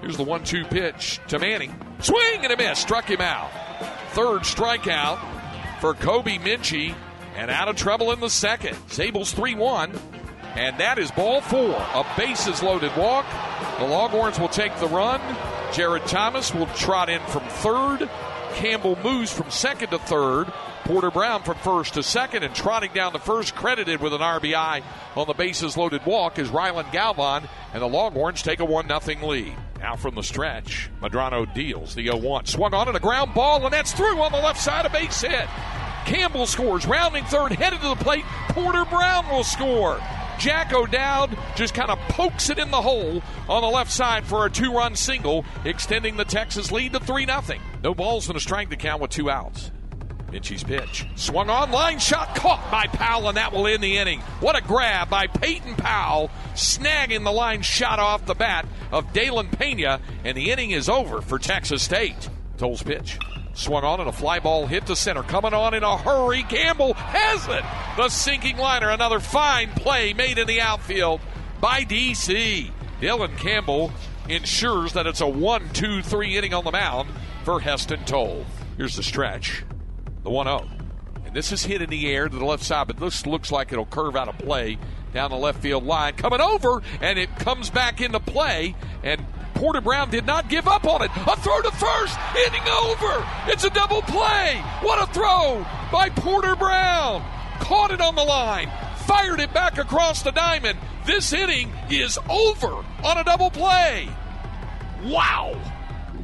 Here's the one two pitch to Manning. Swing and a miss. Struck him out. Third strikeout for Kobe Minchey. And out of trouble in the second. Sables 3 1. And that is ball four. A bases loaded walk. The Longhorns will take the run. Jared Thomas will trot in from third. Campbell moves from second to third. Porter Brown from first to second and trotting down the first, credited with an RBI on the bases loaded walk is Rylan Galvan, and the Longhorns take a 1 0 lead. Now from the stretch, Medrano deals the 0 1. Swung on it, a ground ball, and that's through on the left side, a base hit. Campbell scores, rounding third, headed to the plate. Porter Brown will score. Jack O'Dowd just kind of pokes it in the hole on the left side for a two run single, extending the Texas lead to 3 0. No balls in a strike to count with two outs. Minchey's pitch. Swung on, line shot caught by Powell, and that will end the inning. What a grab by Peyton Powell, snagging the line shot off the bat of Dalen Pena, and the inning is over for Texas State. Tole's pitch. Swung on and a fly ball hit to center. Coming on in a hurry. Campbell has it. The sinking liner. Another fine play made in the outfield by DC. Dylan Campbell ensures that it's a 1 2 3 inning on the mound for Heston Tole. Here's the stretch the 1 0. And this is hit in the air to the left side, but this looks like it'll curve out of play down the left field line. Coming over, and it comes back into play, and Porter Brown did not give up on it. A throw to first, inning over. It's a double play. What a throw by Porter Brown. Caught it on the line, fired it back across the diamond. This inning is over on a double play. Wow.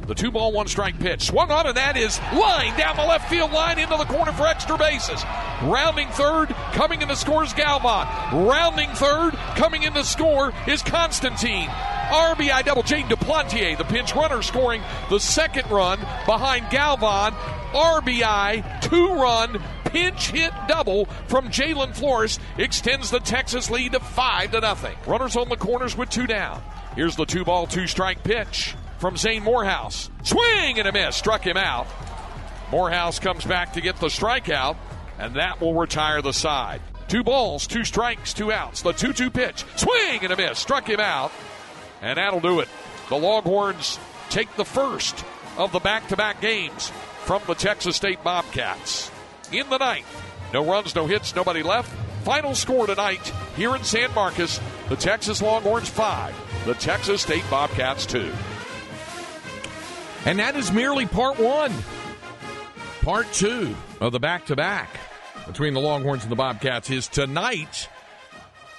The two ball, one strike pitch. Swung on, and that is line down the left field line into the corner for extra bases. Rounding third, coming in to score is Galvan. Rounding third, coming in to score is Constantine. RBI double. Jane Duplantier, the pinch runner, scoring the second run behind Galvan. RBI, two run, pinch hit double from Jalin Flores extends the Texas lead to 5 to nothing. Runners on the corners with two down. Here's the two ball, two strike pitch from Zane Morehouse. Swing and a miss, struck him out. Morehouse comes back to get the strikeout, and that will retire the side. Two balls, two strikes, two outs. The 2 2 pitch. Swing and a miss, struck him out, and that'll do it. The Longhorns take the first of the back to back games from the Texas State Bobcats. In the ninth, no runs, no hits, nobody left. Final score tonight here in San Marcos the Texas Longhorns 5, the Texas State Bobcats 2. And that is merely part one. Part two of the back to back between the Longhorns and the Bobcats is tonight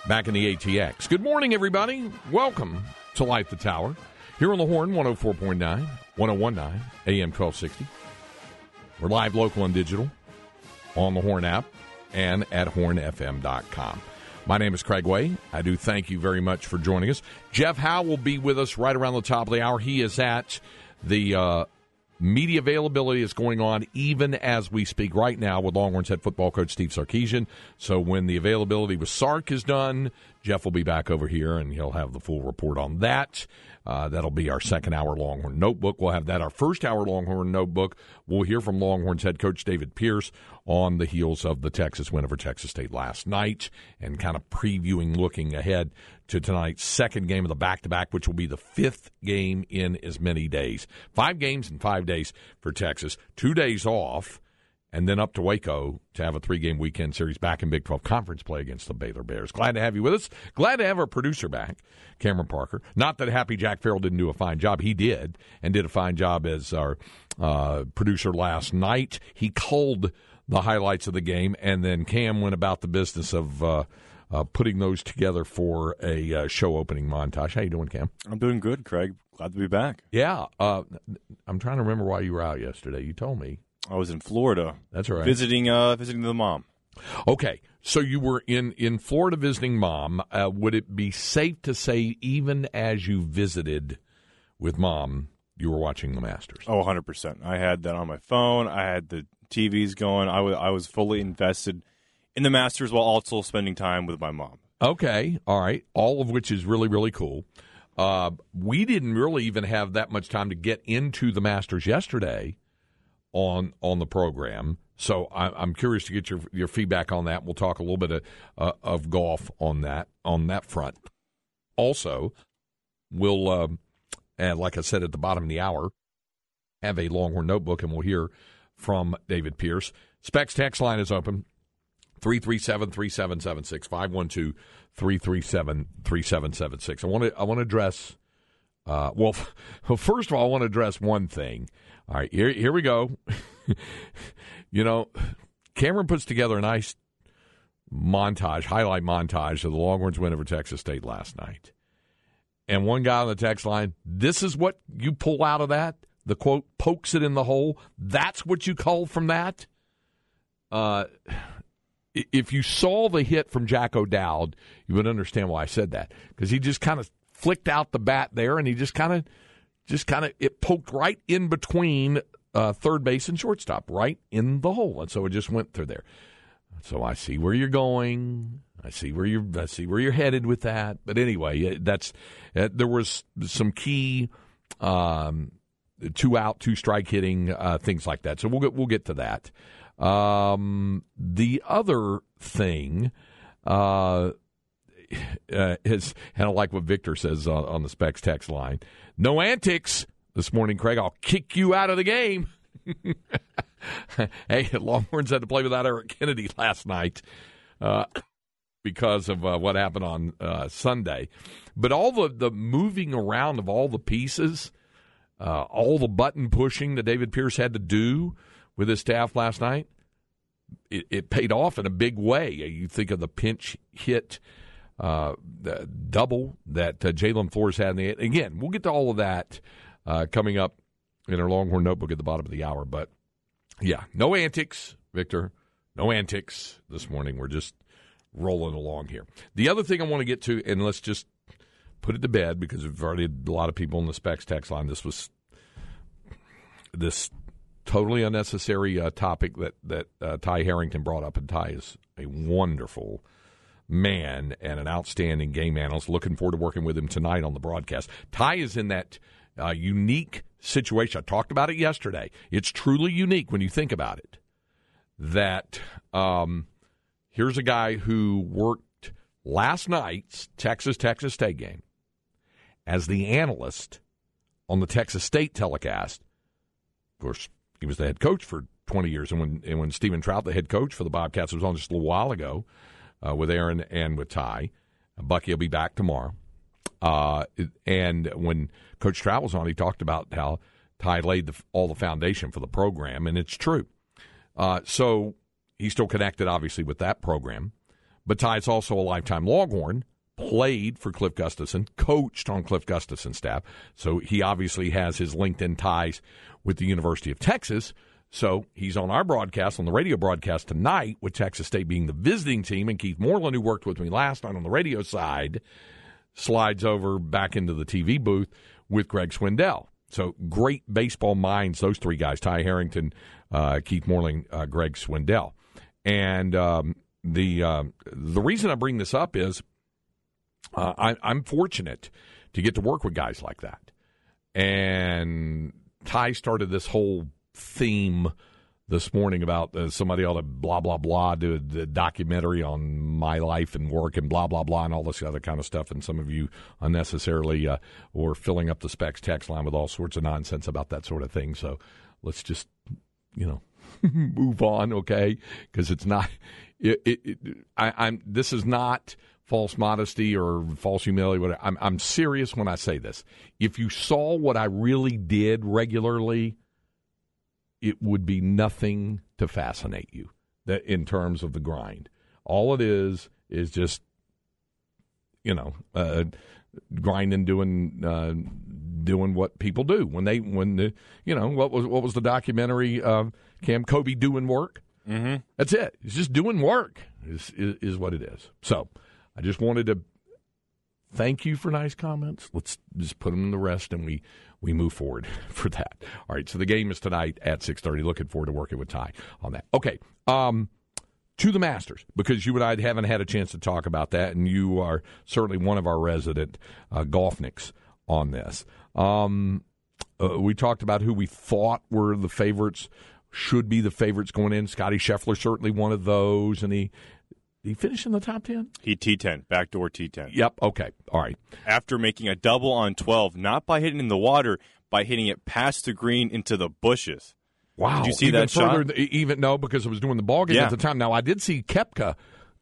back in the ATX. Good morning, everybody. Welcome to Light the Tower here on the Horn 104.9, 1019, AM 1260. We're live, local, and digital on the Horn app and at hornfm.com. My name is Craig Way. I do thank you very much for joining us. Jeff Howe will be with us right around the top of the hour. He is at the uh, media availability is going on even as we speak right now with Longhorns head football coach Steve Sarkisian. So when the availability with Sark is done, Jeff will be back over here and he'll have the full report on that. Uh, that'll be our second hour Longhorn Notebook. We'll have that. Our first hour Longhorn Notebook, we'll hear from Longhorns head coach David Pierce on the heels of the Texas win over Texas State last night and kind of previewing, looking ahead to tonight's second game of the back to back, which will be the fifth game in as many days. Five games in five days for Texas, two days off and then up to Waco to have a three game weekend series back in Big 12 conference play against the Baylor Bears. Glad to have you with us. Glad to have our producer back, Cameron Parker. Not that Happy Jack Farrell didn't do a fine job. He did, and did a fine job as our uh, producer last night. He culled the highlights of the game, and then Cam went about the business of. Uh, uh, putting those together for a uh, show opening montage. How you doing, Cam? I'm doing good, Craig. Glad to be back. Yeah, uh, I'm trying to remember why you were out yesterday. You told me. I was in Florida. That's right. Visiting, uh, visiting the mom. Okay, so you were in in Florida visiting mom. Uh, would it be safe to say, even as you visited with mom, you were watching the Masters. Oh, 100%. I had that on my phone. I had the TVs going. I was, I was fully invested in the Masters while also spending time with my mom. Okay, all right. All of which is really, really cool. Uh, we didn't really even have that much time to get into the Masters yesterday on on the program. So I, am curious to get your your feedback on that. We'll talk a little bit of, uh, of golf on that on that front. Also, we'll uh, and like I said at the bottom of the hour, have a Longhorn notebook, and we'll hear from David Pierce. Specs text line is open 337 3776 512 337 3776. I want to I want to address uh, well, well, first of all, I want to address one thing. All right, here, here we go. you know, Cameron puts together a nice montage, highlight montage of the Longhorns win over Texas State last night. And one guy on the text line, this is what you pull out of that? The quote, pokes it in the hole. That's what you call from that? Uh, if you saw the hit from Jack O'Dowd, you would understand why I said that because he just kind of flicked out the bat there, and he just kind of, just kind of, it poked right in between uh, third base and shortstop, right in the hole, and so it just went through there. So I see where you're going. I see where you're. I see where you're headed with that. But anyway, that's uh, there was some key. Um, two out, two strike hitting, uh, things like that. So we'll get we'll get to that. Um, the other thing uh, uh, is, and I like what Victor says on, on the specs text line. No antics this morning, Craig. I'll kick you out of the game. hey, Longhorns had to play without Eric Kennedy last night uh, because of uh, what happened on uh, Sunday. But all the, the moving around of all the pieces, uh, all the button pushing that David Pierce had to do with his staff last night, it, it paid off in a big way. You think of the pinch hit uh, double that uh, Jalin Flores had. In the, again, we'll get to all of that uh, coming up in our Longhorn notebook at the bottom of the hour. But yeah, no antics, Victor. No antics this morning. We're just rolling along here. The other thing I want to get to, and let's just put it to bed because we've already had a lot of people in the specs text line. This was this totally unnecessary uh, topic that that uh, Ty Harrington brought up, and Ty is a wonderful man and an outstanding game analyst. Looking forward to working with him tonight on the broadcast. Ty is in that uh, unique situation. I talked about it yesterday. It's truly unique when you think about it. That um, here's a guy who worked last night's Texas Texas State game as the analyst on the Texas State telecast. Of course, he was the head coach for 20 years. And when and when Steven Trout, the head coach for the Bobcats, was on just a little while ago uh, with Aaron and with Ty, Bucky will be back tomorrow. Uh, and when Coach was on, he talked about how Ty laid the, all the foundation for the program, and it's true. Uh, so he's still connected, obviously, with that program. But Ty's also a lifetime Longhorn, played for Cliff Gustafson, coached on Cliff Gustafson's staff. So he obviously has his LinkedIn ties with the University of Texas. So he's on our broadcast, on the radio broadcast tonight, with Texas State being the visiting team, and Keith Moreland, who worked with me last night on the radio side, slides over back into the TV booth with Greg Swindell. So great baseball minds, those three guys: Ty Harrington, uh, Keith Moreland, uh, Greg Swindell. And um, the uh, the reason I bring this up is uh, I, I'm fortunate to get to work with guys like that, and Ty started this whole theme this morning about uh, somebody ought to blah blah blah do a, a, documentary on my life and work and blah blah blah and all this other kind of stuff. And some of you unnecessarily uh, were filling up the specs text line with all sorts of nonsense about that sort of thing. So let's just you know move on, okay? Because it's not. It, it, it, I, I'm. This is not false modesty or false humility. Whatever. I'm, I'm serious when I say this. If you saw what I really did regularly, it would be nothing to fascinate you that in terms of the grind. All it is is just, you know, uh, grinding, doing, uh, doing what people do when they when the you know what was what was the documentary uh, Cam Kobe doing work. Mm-hmm. That's it. It's just doing work is, is is what it is. So I just wanted to thank you for nice comments. Let's just put them in the rest and we we move forward for that. All right, so the game is tonight at 6:30. Looking forward to working with Ty on that. Okay. Um to the Masters because you and I haven't had a chance to talk about that, and you are certainly one of our resident uh, golfniks on this. Um, uh, we talked about who we thought were the favorites, should be the favorites going in. Scotty Scheffler certainly one of those, and he he finished in the top ten. He T10, backdoor T10. Yep. Okay. All right. After making a double on 12, not by hitting in the water, by hitting it past the green into the bushes. Wow. Did you see even that further, shot? Even no, because I was doing the ball game Yeah. at the time. Now I did see Koepka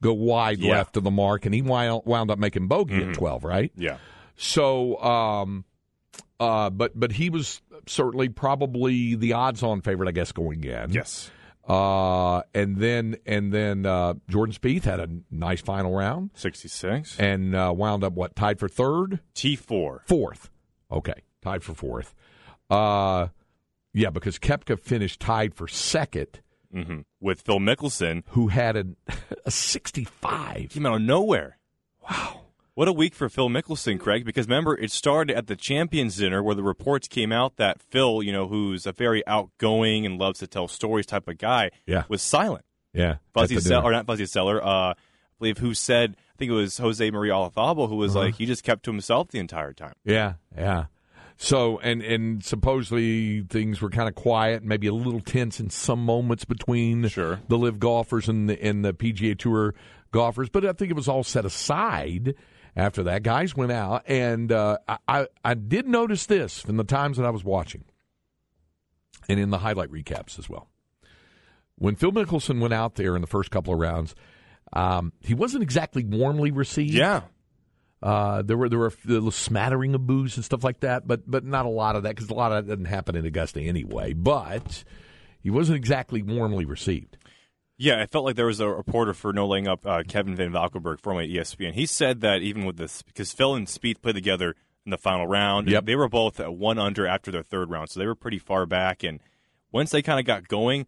go wide Yeah. left of the mark, and he wound, up making bogey at twelve. Right. Yeah. So, um, uh, but but he was certainly probably the odds-on favorite, I guess, going in. Yes. Uh, and then and then uh, Jordan Spieth had a nice final round 66. and uh, wound up what tied for third, T4. fourth. Okay, tied for fourth. Uh, yeah, because Koepka finished tied for second, hmm With Phil Mickelson. who had a, a sixty-five. Came out of nowhere. Wow. What a week for Phil Mickelson, Craig, because remember, it started at the Champions Dinner where the reports came out that Phil, you know, who's a very outgoing and loves to tell stories type of guy, Yeah. was silent. Yeah, Fuzzy Zoeller, or not Fuzzy Zoeller, uh, I believe who said, I think it was Jose Maria Olazabal, who was Uh-huh. like, he just kept to himself the entire time. Yeah, yeah. So and and supposedly things were kind of quiet, maybe a little tense in some moments between Sure. the LIV golfers and the and the PGA Tour golfers, but I think it was all set aside after that. Guys went out, and uh, I, I did notice this from the times that I was watching, and in the highlight recaps as well. When Phil Mickelson went out there in the first couple of rounds, um, he wasn't exactly warmly received. Yeah. Uh, there were there were a little smattering of booze and stuff like that, but but not a lot of that because a lot of that doesn't happen in Augusta anyway. But he wasn't exactly warmly received. Yeah, I felt like there was a reporter for No Laying Up, uh, Kevin Van Valkenburg, formerly ESPN. He said that even with this, because Phil and Spieth played together in the final round, and Yep. they were both at one under after their third round, so they were pretty far back. And once they kind of got going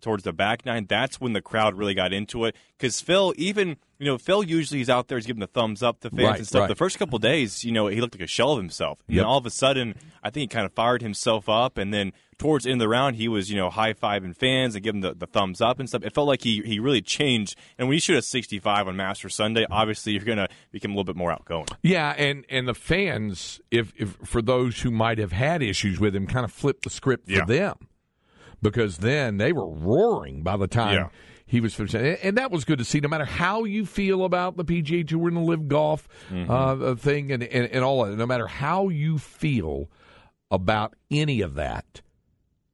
towards the back nine, that's when the crowd really got into it. Because Phil, even you know, Phil usually is out there, he's giving the thumbs up to fans Right, and stuff. right. The first couple days, you know, he looked like a shell of himself. And Yep. then all of a sudden, I think he kind of fired himself up, and then towards the end of the round, he was, you know, high fiving fans and giving the, the thumbs up and stuff. It felt like he, he really changed. And when you shoot a 65 on Master Sunday, obviously you're going to become a little bit more outgoing. Yeah, and and the fans, if if for those who might have had issues with him, kind of flipped the script for Yeah. them because then they were roaring by the time. Yeah. He was finished, and that was good to see. No matter how you feel about the PGA Tour and the LIV Golf uh, thing, and, and and all of it, no matter how you feel about any of that,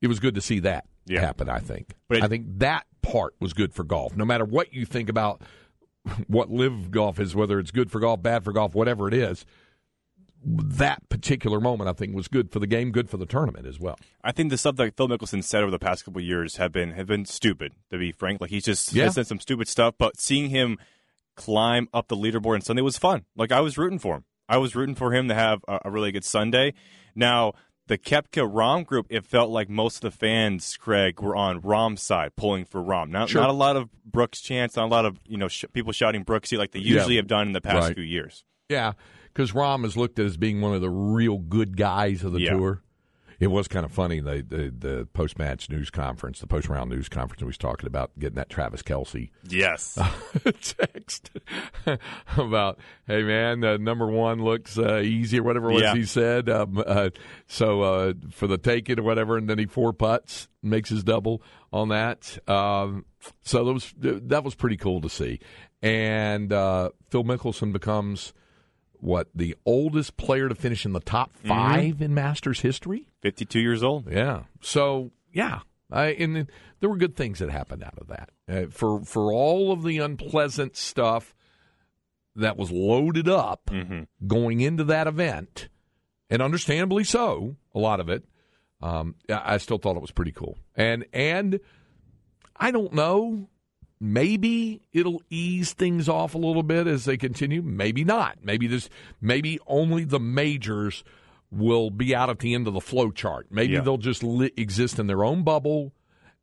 it was good to see that Yeah. happen. I think. But I think that part was good for golf. No matter what you think about what LIV golf is, whether it's good for golf, bad for golf, whatever it is, that particular moment I think was good for the game, good for the tournament as well. I think the stuff that Phil Mickelson said over the past couple of years have been have been stupid. To be frank, like he's just Yeah. said some stupid stuff. But seeing him climb up the leaderboard on Sunday was fun. Like I was rooting for him. I was rooting for him to have a, a really good Sunday. Now the Koepka Rahm group, it felt like most of the fans, Craig, were on Rahm's side, pulling for Rahm. Not Sure. not a lot of Brooks chants, not a lot of you know sh- people shouting Brooksy like they usually Yeah. have done in the past Right. few years. Yeah, because Rahm is looked at as being one of the real good guys of the Yeah. tour. It was kind of funny the the, the post match news conference, the post round news conference. We was talking about getting that Travis Kelce Yes. text about, hey man, uh, number one looks uh, easy or whatever was Yeah. he said. Um, uh, so uh, for the take it or whatever, and then he four putts, makes his double on that. Um, so that was that was pretty cool to see. And uh, Phil Mickelson becomes what the oldest player to finish in the top 5 in Masters history. 52 years old. Yeah. So yeah, I, and there were good things that happened out of that. Uh, for for all of the unpleasant stuff that was loaded up going into that event, and understandably so, a lot of it. Um, I I still thought it was pretty cool, and and I don't know. Maybe it'll ease things off a little bit as they continue. Maybe not. Maybe this. Maybe only the majors will be out at the end of the flow chart. Maybe Yeah. they'll just li- exist in their own bubble,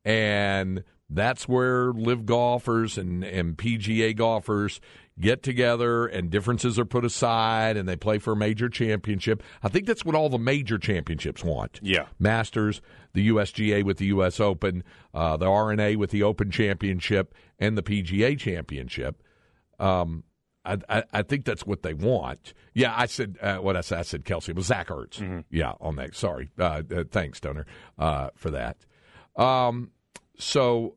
and that's where LIV golfers and, and PGA golfers get together and differences are put aside and they play for a major championship. I think that's what all the major championships want. Yeah. Masters, the USGA with the US Open, uh, the R&A with the Open Championship, and the PGA Championship. Um, I, I, I, think that's what they want. Yeah, I said uh, what I said. I said Kelce. It was Zach Ertz. Mm-hmm. Yeah, on that. Sorry. Uh, uh, thanks, Stoner, uh, for that. Um, so,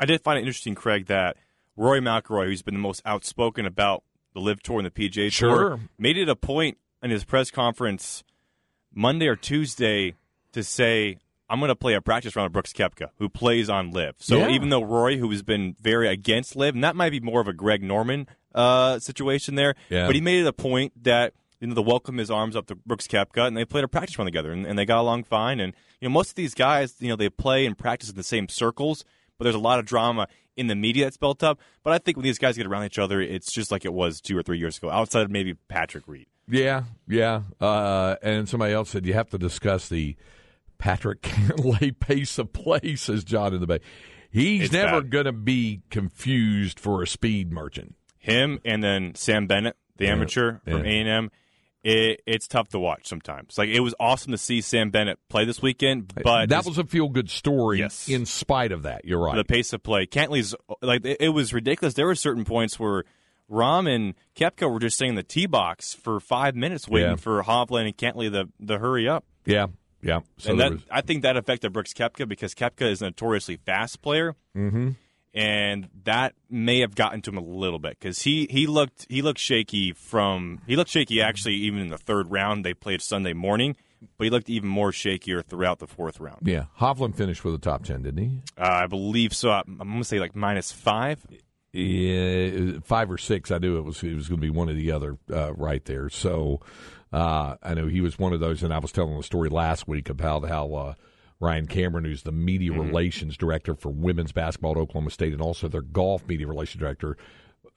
I did find it interesting, Craig, that Rory McIlroy, who's been the most outspoken about the LIV Tour and the PGA sure. Tour, made it a point in his press conference Monday or Tuesday to say, I'm going to play a practice round of Brooks Koepka, who plays on LIV." So yeah. even though Roy, who has been very against LIV, and that might be more of a Greg Norman uh, situation there, yeah. but he made it a point that you know the welcome his arms up to Brooks Koepka, and they played a practice run together, and, and, they got along fine. And you know most of these guys, you know, they play and practice in the same circles, but there's a lot of drama in the media that's built up. But I think when these guys get around each other, it's just like it was two or three years ago, outside of maybe Patrick Reed. Yeah, yeah. Uh, and somebody else said you have to discuss the Patrick Cantlay pace of play, says John in the Bay. He's It's never going to be confused for a speed merchant. Him and then Sam Bennett, the amateur from. A and M. It, it's tough to watch sometimes. Like it was awesome to see Sam Bennett play this weekend, but that was a feel good story Yes. in spite of that. You're right. the pace of play. Cantlay's like it, it was ridiculous. There were certain points where Rahm and Koepka were just staying in the tee box for five minutes waiting Yeah. for Hovland and Cantlay to the hurry up. yeah, yeah. So and that was, I think that affected Brooks Koepka because Koepka is a notoriously fast player, mm-hmm. And that may have gotten to him a little bit because he, he looked he looked shaky from he looked shaky actually even in the third round they played Sunday morning, but he looked even more shakier throughout the fourth round. yeah. Hovland finished with a top ten, didn't he? Uh, I believe so. I'm to say like minus five. Yeah, five or six. I knew it was it was going to be one or the other uh, right there. So uh, I know he was one of those, and I was telling the story last week about how uh, Ryan Cameron, who's the media relations director for women's basketball at Oklahoma State, and also their golf media relations director,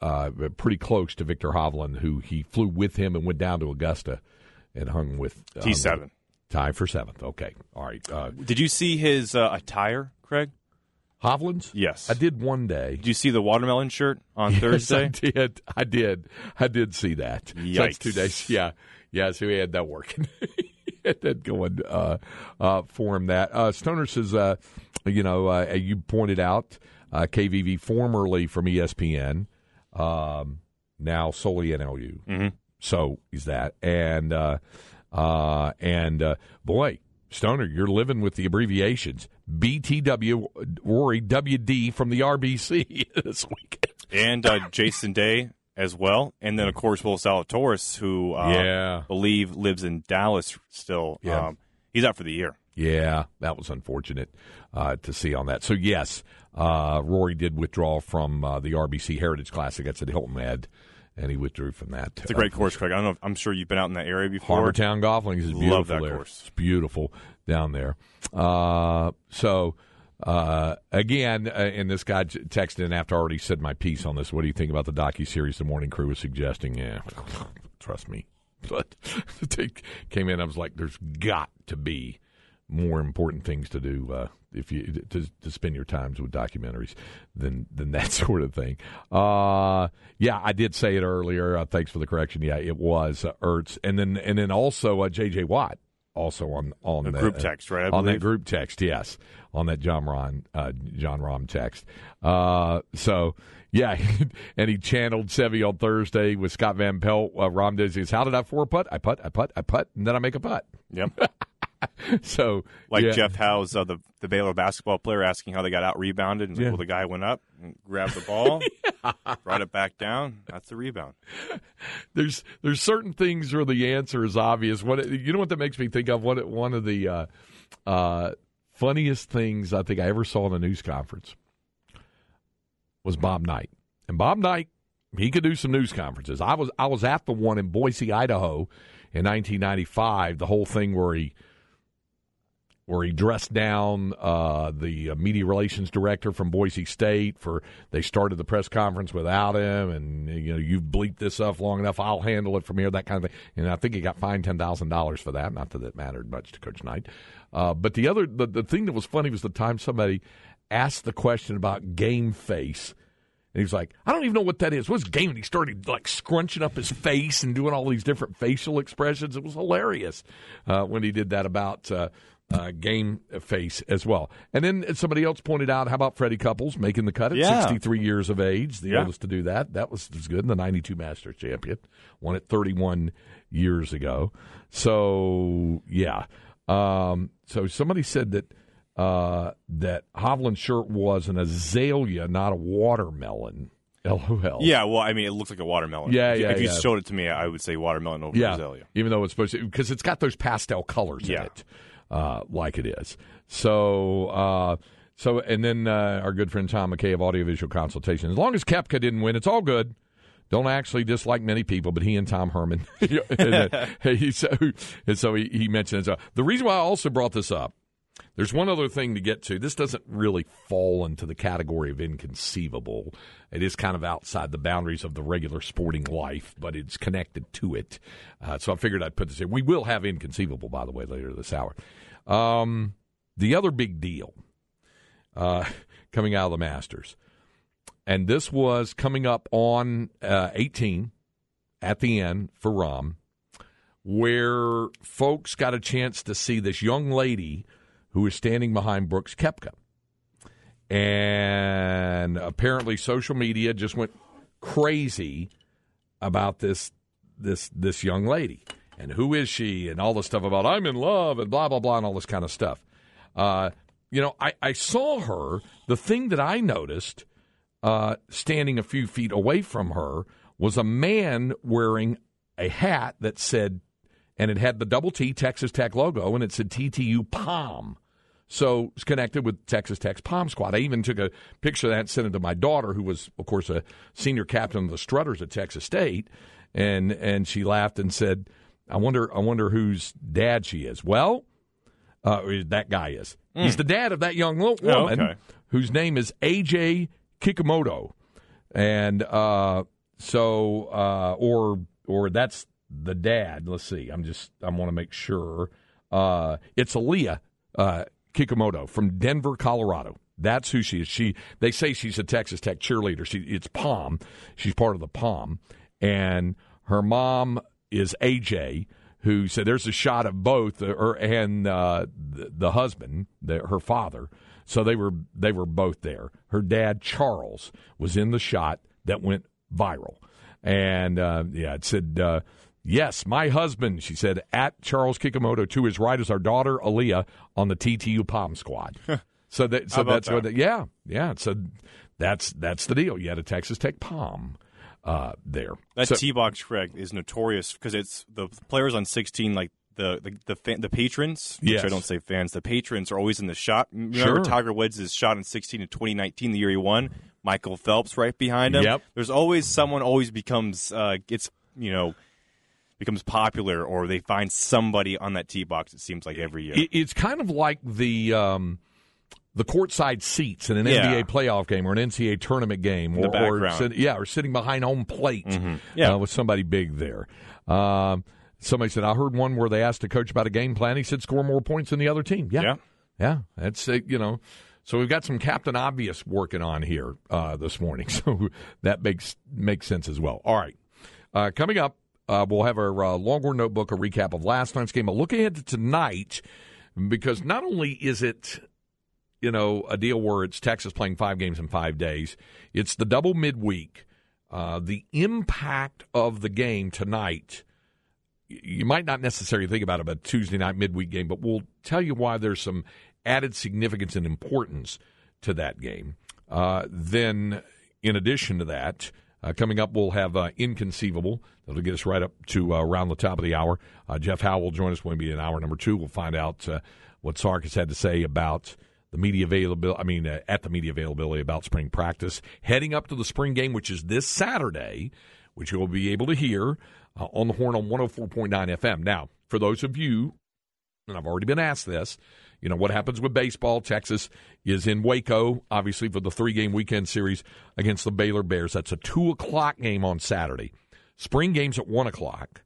uh, pretty close to Viktor Hovland, who he flew with him and went down to Augusta and hung with um, T7. tie for seventh. Okay, all right. Uh, Did you see his uh, attire, Craig? Hovland's. Yes. I did one day. Did you see the watermelon shirt on Yes, I Thursday? did. I did. I did see that. So that's two days. Yeah. Yeah. So he had that working. that going uh, uh, for him. That uh, Stoner says, uh, you know, uh, you pointed out uh, KVV formerly from ESPN, um, now solely NLU. Mhm. So he's that, and uh, uh, and uh, boy, Stoner, you're living with the abbreviations. BTW Rory WD from the RBC this weekend. and uh, Jason Day as well. And then, of course, Will Zalatoris, who uh, Yeah. believe lives in Dallas still. Yeah. Um, he's out for the year. Yeah, that was unfortunate uh, to see on that. So yes, uh, Rory did withdraw from uh, the RBC Heritage Classic. That's at Hilton Head, and he withdrew from that. It's a great course, Craig. I don't know. If, I'm sure you've been out in that area before. Harbour Town Golf Links is beautiful Love that there. course. It's beautiful down there. Uh, so uh, again, uh, and this guy texted in after I already said my piece on this. What do you think about the docu series the morning crew was suggesting? Yeah, trust me. But they came in, I was like, "There's got to be more important things to do uh, if you to, to spend your times with documentaries than than that sort of thing." Uh, yeah, I did say it earlier. Uh, thanks for the correction. Yeah, it was uh, Ertz, and then and then also uh, J.J. Watt. Also on on The the, group text, right, I on that group text, yes, on that Jon Rahm uh, Jon Rahm text. Uh, so yeah, and he channeled Seve on Thursday with Scott Van Pelt. Uh, Rom does his, "How did I four putt? I putt, I putt, I putt, and then I make a putt." Yep. So Like yeah. Jeff Howe's, uh, the, the Baylor basketball player, asking how they got out rebounded. And Yeah. well, the guy went up and grabbed the ball, brought it back down. That's the rebound. there's there's certain things where the answer is obvious. What you know what that makes me think of? One one of the uh, uh, funniest things I think I ever saw in a news conference was Bob Knight, and Bob Knight he could do some news conferences. I was I was at the one in Boise, Idaho, in 1995. The whole thing where he where he dressed down uh, the uh, media relations director from Boise State for they started the press conference without him, and you know you've bleeped this up long enough. I'll handle it from here, that kind of thing. And I think he got fined ten thousand dollars for that. Not that it mattered much to Coach Knight. Uh, but the other the, the thing that was funny was the time somebody asked the question about game face, And he's like, I don't even know what that is. What's game? And he started like scrunching up his face and doing all these different facial expressions. It was hilarious uh, when he did that about uh, uh, game face as well. And then somebody else pointed out, how about Freddie Couples making the cut at Yeah. 63 years of age, the Yeah. oldest to do that. That was, was good. And the 92 Masters champion won it 31 years ago. So, yeah. Um, so somebody said that uh, that Hovland's shirt was an azalea, not a watermelon. LOL. Yeah, well, I mean, it looks like a watermelon. Yeah, If- yeah, If you yeah. showed it to me, I would say watermelon over yeah. azalea. Even though it's supposed to, because it's got those pastel colors in Yeah. it, uh, like it is. So, uh, so, and then uh, our good friend Tom McKay of Audiovisual Consultation. As long as Koepka didn't win, it's all good. Don't actually dislike many people, but he and Tom Herman. and, uh, he, so, and so he, he mentioned it. So the reason why I also brought this up, there's one other thing to get to. This doesn't really fall into the category of inconceivable. It is kind of outside the boundaries of the regular sporting life, but it's connected to it. Uh, so I figured I'd put this in. We will have inconceivable, by the way, later this hour. Um, the other big deal uh, coming out of the Masters, and this was coming up on uh, 18 at the end for Rahm, where folks got a chance to see this young lady who is standing behind Brooks Koepka. And apparently social media just went crazy about this this this young lady and who is she and all the stuff about I'm in love and blah blah blah and all this kind of stuff. Uh, you know, I, I saw her. The thing that I noticed uh, standing a few feet away from her was a man wearing a hat that said, and it had the double T Texas Tech logo, and it said TTU Pom. So it's connected with Texas Tech's Pom Squad. I even took a picture of that and sent it to my daughter, who was, of course, a senior captain of the Strutters at Texas State, and and she laughed and said, "I wonder, I wonder whose dad she is." Well, uh, that guy is. He's the dad of that young Oh, woman okay. whose name is AJ Kikumoto, and uh, so uh, or or that's the dad. Let's see. I'm just I want to make sure. Uh, it's Aaliyah uh, Kikumoto from Denver, Colorado. That's who she is. She they say she's a Texas Tech cheerleader. She it's Pom. She's part of the Pom, and her mom is AJ. Who said there's a shot of both uh, her and uh, the, the husband, the, her father. So they were they were both there. Her dad Charles was in the shot that went viral, and uh, yeah, it said. Uh, Yes, my husband, she said, at Charles Kikumoto to his right is our daughter Aaliyah on the TTU Pom Squad. so that, so that's what, that? yeah, yeah. So that's that's the deal. You had a Texas Tech Pom uh, there. That So- T box Craig is notorious because it's the players on 16, like the the the, fan, the patrons. Which Yes. I don't say fans. The patrons are always in the shot. Remember Sure. Tiger Woods' is shot in 16 in 2019, the year he won. Michael Phelps right behind him. Yep. There's always someone always becomes uh, gets you know becomes popular or they find somebody on that tee box. It seems like every year. It's kind of like the um, the courtside seats in an Yeah. NBA playoff game or an NCAA tournament game, the or, or sit- yeah, or sitting behind home plate, Yeah. uh, with somebody big there. Um, somebody said, "I heard one where they asked a coach about a game plan. He said, score more points than the other team." Yeah, Yeah. yeah, that's uh, you know. So we've got some Captain Obvious working on here uh, this morning, so that makes makes sense as well. All right, uh, coming up, uh, we'll have our uh, Longhorn Notebook, a recap of last night's game, a look ahead to tonight, because not only is it you know a deal where it's Texas playing five games in five days, it's the double midweek. Uh, the impact of the game tonight you might not necessarily think about it about a Tuesday night midweek game, but we'll tell you why there's some added significance and importance to that game. Uh, then, in addition to that, uh, coming up, we'll have uh, Inconceivable. That'll get us right up to uh, around the top of the hour. Uh, Jeff Howell will join us when we be in hour number two. We'll find out uh, what Sark has had to say about the media availability. I mean, uh, at the media availability about spring practice, heading up to the spring game, which is this Saturday, which you'll be able to hear on the horn on 104.9 FM. Now, for those of you, and I've already been asked this, you know, what happens with baseball? Texas is in Waco, obviously, for the three game weekend series against the Baylor Bears. That's a 2 o'clock game on Saturday. Spring game's at 1 o'clock.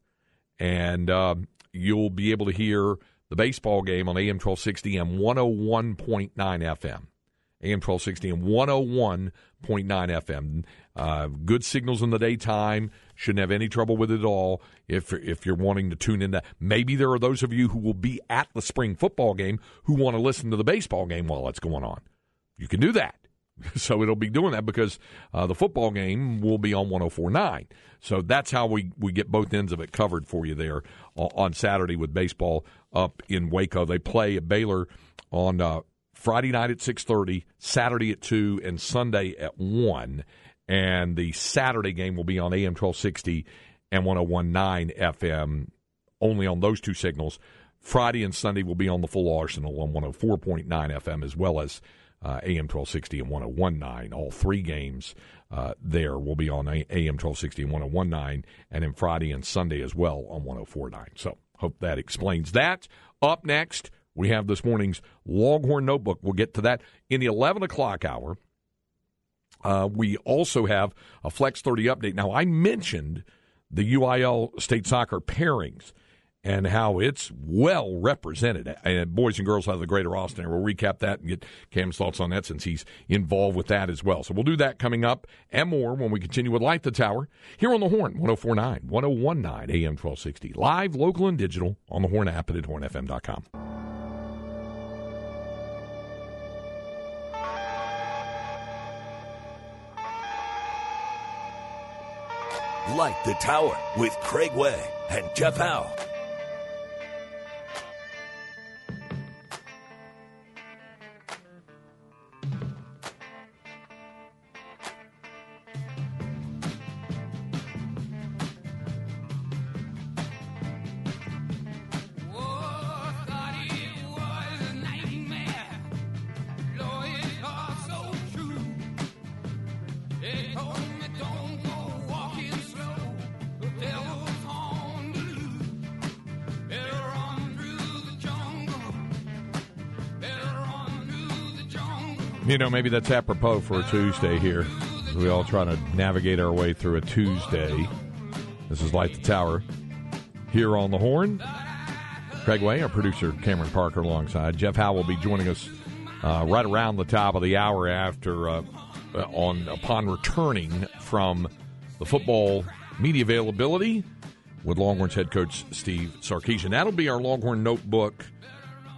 And um, you'll be able to hear the baseball game on AM 1260 and 101.9 FM. AM 1260 and 101.9 FM. Uh, good signals in the daytime. Shouldn't have any trouble with it at all if, if you're wanting to tune in. That maybe there are those of you who will be at the spring football game who want to listen to the baseball game while it's going on. You can do that. So it'll be doing that because uh, the football game will be on 104.9. So that's how we, we get both ends of it covered for you there on Saturday with baseball up in Waco. They play at Baylor on uh, Friday night at 6.30, Saturday at 2, and Sunday at 1. And the Saturday game will be on AM 1260 and 101.9 FM, only on those two signals. Friday and Sunday will be on the full arsenal on 104.9 FM as well as – uh, AM 1260 and 1019. All three games uh, there will be on AM 1260 and 1019, and then Friday and Sunday as well on 1049. So, hope that explains that. Up next, we have this morning's Longhorn Notebook. We'll get to that in the 11 o'clock hour. Uh, we also have a Flex 30 update. Now, I mentioned the UIL state soccer pairings and how it's well represented. And boys and girls out of the Greater Austin area. We'll recap that and get Cam's thoughts on that since he's involved with that as well. So we'll do that coming up and more when we continue with Light the Tower here on the Horn, 1049, 1019 AM 1260. Live, local, and digital on the Horn app and at hornfm.com. Light the Tower with Craig Way and Jeff Howe. You know, maybe that's apropos for a Tuesday here. We all try to navigate our way through a Tuesday. This is Light the Tower here on the Horn. Craig Way, our producer Cameron Parker, alongside Jeff Howe will be joining us uh, right around the top of the hour after uh, on upon returning from the football media availability with Longhorns head coach Steve Sarkisian. That'll be our Longhorn notebook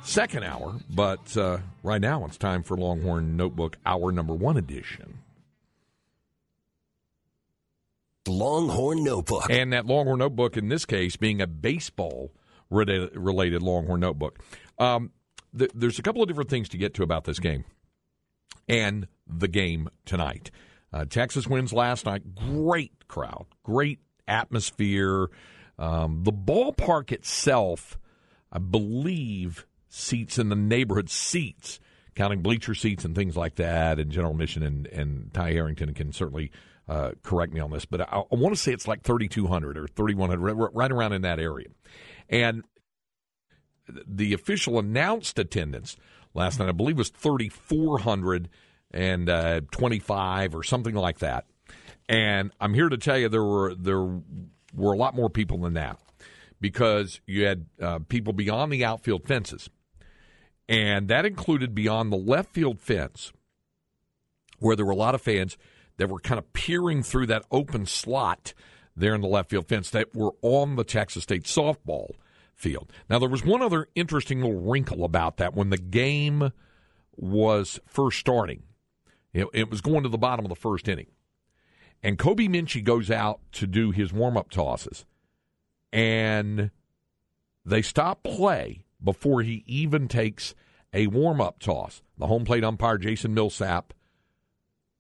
second hour, but uh, right now it's time for Longhorn Notebook Hour Number One edition. Longhorn Notebook. And that Longhorn Notebook, in this case, being a baseball related Longhorn Notebook. Um, th- there's a couple of different things to get to about this game and the game tonight. Uh, Texas wins last night. Great crowd, great atmosphere. Um, the ballpark itself, I believe, seats in the neighborhood seats, counting bleacher seats and things like that. And General Mission and, and Ty Harrington can certainly uh, correct me on this, but I, I want to say it's like 3,200 or 3,100, right around in that area. And the official announced attendance last night, I believe, was 3,400 and uh, 25 or something like that. And I'm here to tell you there were there were a lot more people than that because you had uh, people beyond the outfield fences and that included beyond the left field fence, where there were a lot of fans that were kind of peering through that open slot there in the left field fence that were on the Texas State softball field. Now, there was one other interesting little wrinkle about that when the game was first starting. It, it was going to the bottom of the first inning. And Kobe Minchey goes out to do his warm up tosses. And they stop play before he even takes a warm up toss. The home plate umpire, Jason Millsap,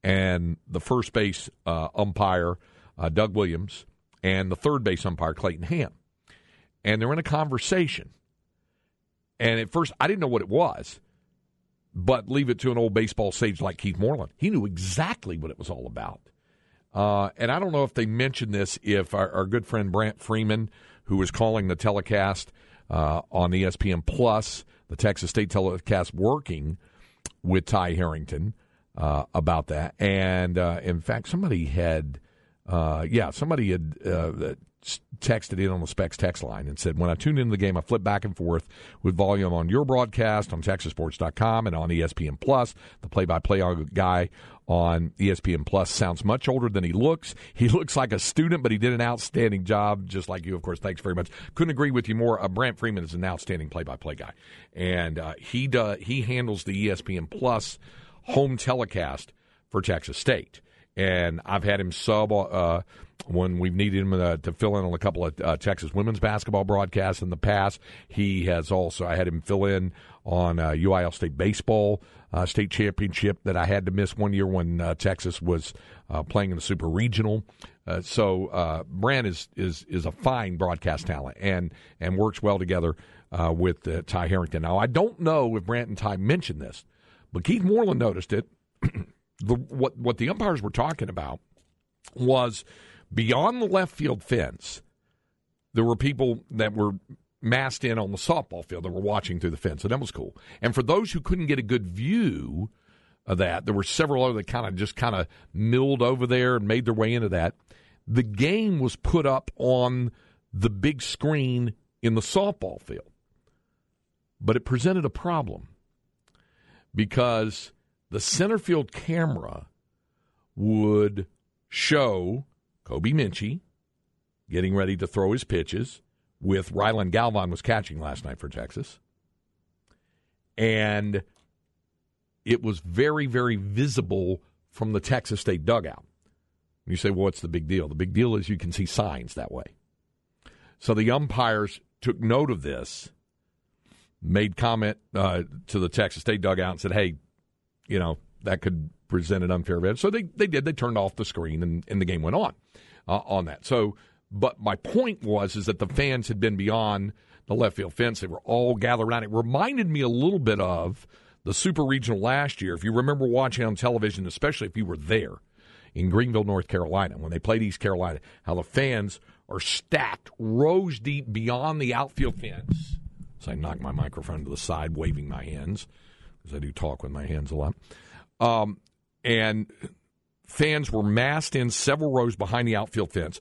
and the first base uh, umpire, uh, Doug Williams, and the third base umpire, Clayton Ham. And they're in a conversation. And at first, I didn't know what it was, but leave it to an old baseball sage like Keith Moreland. He knew exactly what it was all about. Uh, and I don't know if they mentioned this, if our, our good friend Brant Freeman, who was calling the telecast, uh, on ESPN Plus, the Texas State telecast, working with Ty Harrington uh, about that. And uh, in fact, somebody had uh, yeah, somebody had uh, texted in on the Specs text line and said, When I tune into the game, I flip back and forth with volume on your broadcast on TexasSports.com and on ESPN Plus. The play by play guy on ESPN Plus sounds much older than he looks. He looks like a student, but he did an outstanding job, just like you, of course. Thanks very much. Couldn't agree with you more. Uh, Brant Freeman is an outstanding play by play guy, and uh, he, does, he handles the ESPN Plus home telecast for Texas State and I've had him sub uh, when we've needed him uh, to fill in on a couple of uh, Texas women's basketball broadcasts in the past. He has also I had him fill in on uh, UIL State baseball uh, state championship that I had to miss one year when uh, Texas was uh, playing in the super regional. so Brant is is is a fine broadcast talent and and works well together with Ty Harrington. Now I don't know if Brant and Ty mentioned this, but Keith Moreland noticed it. the what what the umpires were talking about was beyond the left field fence. There were people that were massed in on the softball field that were watching through the fence, and that was cool. And for those who couldn't get a good view of that, there were several other that kind of just kind of milled over there and made their way into that. The game was put up on the big screen in the softball field, but it presented a problem because the center field camera would show Kobe Minchey getting ready to throw his pitches with Rylan Galvan was catching last night for Texas. And it was very, very visible from the Texas State dugout. You say, well, what's the big deal? The big deal is you can see signs that way. So the umpires took note of this, made comment uh, to the Texas State dugout and said, hey, you know, that could present an unfair advantage. So they, they did. They turned off the screen and, and the game went on uh, on that. So, but my point was is that the fans had been beyond the left field fence. They were all gathered around. It reminded me a little bit of the Super Regional last year. If you remember watching on television, especially if you were there in Greenville, North Carolina, when they played East Carolina, how the fans are stacked rows deep beyond the outfield fence. So I knock my microphone to the side, waving my hands because I do talk with my hands a lot. Um, and fans were massed in several rows behind the outfield fence,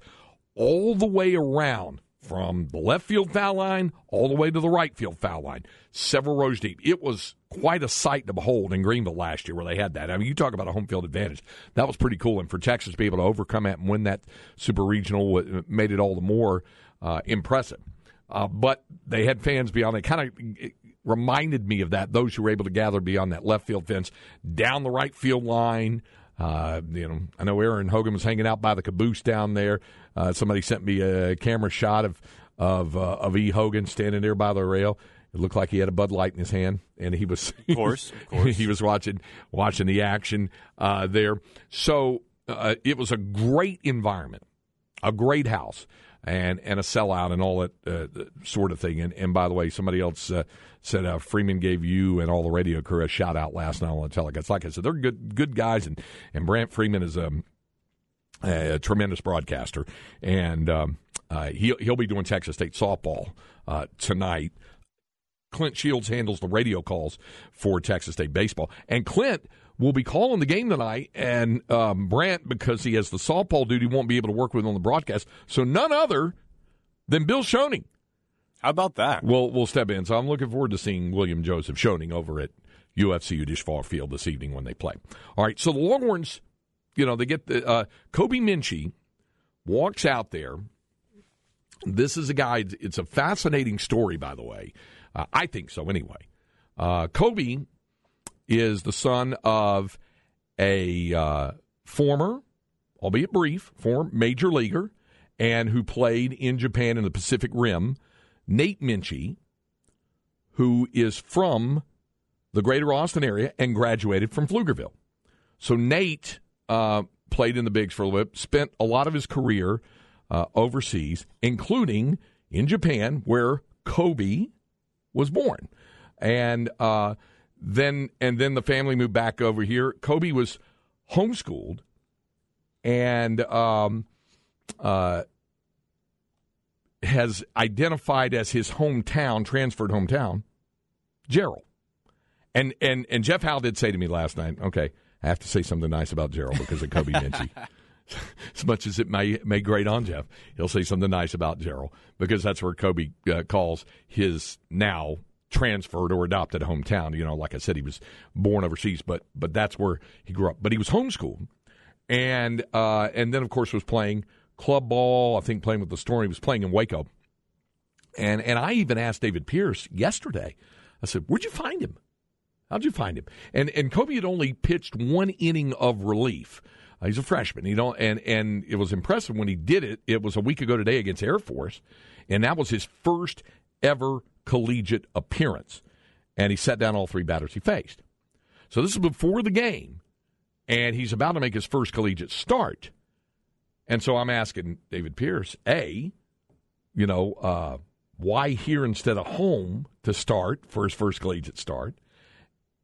all the way around from the left field foul line all the way to the right field foul line, several rows deep. It was quite a sight to behold in Greenville last year where they had that. I mean, you talk about a home field advantage. That was pretty cool. And for Texas to be able to overcome that and win that super regional made it all the more uh, impressive. Uh, but they had fans beyond. They kind of reminded me of that. Those who were able to gather beyond that left field fence, down the right field line. Uh, you know, I know Aaron Hogan was hanging out by the caboose down there. Uh, somebody sent me a camera shot of of uh, of E. Hogan standing there by the rail. It looked like he had a Bud Light in his hand, and he was, of course, of course. he was watching watching the action uh, there. So uh, it was a great environment, a great house and and a sellout and all that uh, sort of thing. And, and by the way, somebody else uh, said uh, Freeman gave you and all the radio crew a shout out last night on the telecast. Like I said, they're good good guys, and and Brant Freeman is a, a tremendous broadcaster, and um, uh, he'll he'll be doing Texas State softball uh, tonight. Clint Shields handles the radio calls for Texas State baseball, and Clint will be calling the game tonight, and um, Brant, because he has the softball duty, won't be able to work with on the broadcast. So none other than Bill Schoening. How about that? We'll, we'll step in. So I'm looking forward to seeing William Joseph Schoening over at UFCU Disch Field this evening when they play. All right, so the Longhorns, you know, they get the uh, Kobe Minchey walks out there. This is a guy. It's a fascinating story, by the way. Uh, I think so, anyway. Uh, Kobe is the son of a uh, former, albeit brief, former major leaguer, and who played in Japan in the Pacific Rim, Nate Minchey, who is from the greater Austin area and graduated from Pflugerville. So Nate uh, played in the bigs for a little bit, spent a lot of his career uh, overseas, including in Japan, where Kobe was born. And uh, then and then the family moved back over here. Kobe was homeschooled and um, uh, has identified as his hometown, transferred hometown, Jarrell. And and and Jeff Howe did say to me last night, okay, I have to say something nice about Jarrell because of Kobe Minchey. as much as it may may grate on Jeff, he'll say something nice about Jarrell because that's where Kobe uh, calls his now transferred or adopted hometown. You know, like I said, he was born overseas, but but that's where he grew up. But he was homeschooled, and uh, and then of course was playing club ball. I think playing with the Storm. He was playing in Waco, and and I even asked David Pierce yesterday. I said, "Where'd you find him? How'd you find him?" And and Kobe had only pitched one inning of relief. Uh, he's a freshman. You know, and and it was impressive when he did it. It was a week ago today against Air Force, and that was his first ever collegiate appearance. And he set down all three batters he faced. So this is before the game, and he's about to make his first collegiate start. And so I'm asking David Pierce, A, you know, uh, why here instead of home to start for his first collegiate start?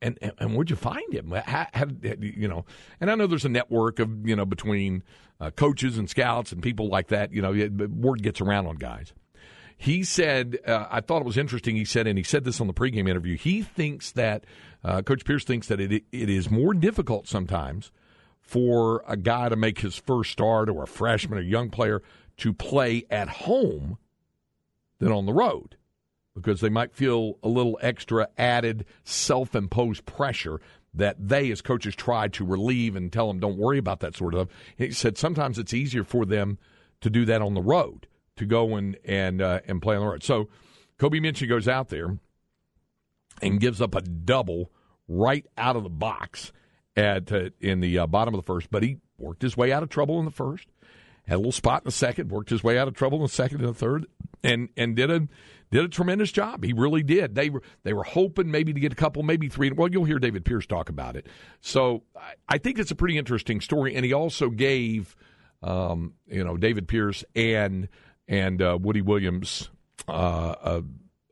And, and, and where'd you find him? How, how, you know, and I know there's a network of you know between uh, coaches and scouts and people like that. You know, word gets around on guys. He said, uh, I thought it was interesting. He said, and he said this on the pregame interview. He thinks that uh, Coach Pierce thinks that it it is more difficult sometimes for a guy to make his first start or a freshman or young player to play at home than on the road because they might feel a little extra added self imposed pressure that they, as coaches, try to relieve and tell them, don't worry about that sort of stuff. He said sometimes it's easier for them to do that on the road to go and and uh, and play on the road. So Kobe Minchey goes out there and gives up a double right out of the box at uh, in the uh, bottom of the first, but he worked his way out of trouble in the first. Had a little spot in the second, worked his way out of trouble in the second and the third, and and did a did a tremendous job. He really did. They were they were hoping maybe to get a couple, maybe three. Well, you'll hear David Pierce talk about it. So I, I think it's a pretty interesting story, and he also gave um, you know David Pierce and and uh, Woody Williams uh, a,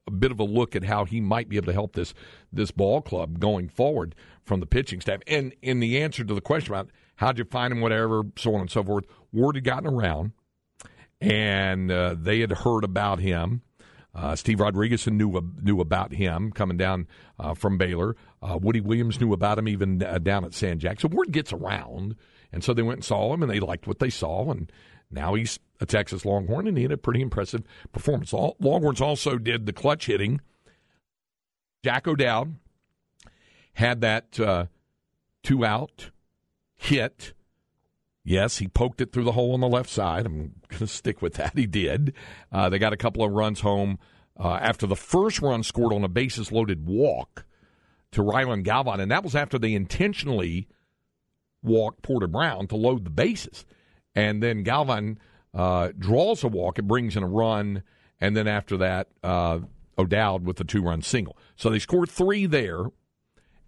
a, bit of a look at how he might be able to help this this ball club going forward from the pitching staff. And in the answer to the question about how'd you find him, whatever, so on and so forth, word had gotten around, and uh, they had heard about him. Uh, Steve Rodriguez knew knew about him coming down uh, from Baylor. Uh, Woody Williams knew about him even uh, down at San Jack. So word gets around, and so they went and saw him, and they liked what they saw, and now he's a Texas Longhorn, and he had a pretty impressive performance. Longhorns also did the clutch hitting. Jack O'Dowd had that uh, two out hit. Yes, he poked it through the hole on the left side. I'm going to stick with that. He did. Uh, they got a couple of runs home uh, after the first run scored on a bases loaded walk to Rylan Galvan, and that was after they intentionally walked Porter Brown to load the bases. And then Galvan uh, draws a walk, it brings in a run, and then after that, uh, O'Dowd with the two run single. So they scored three there,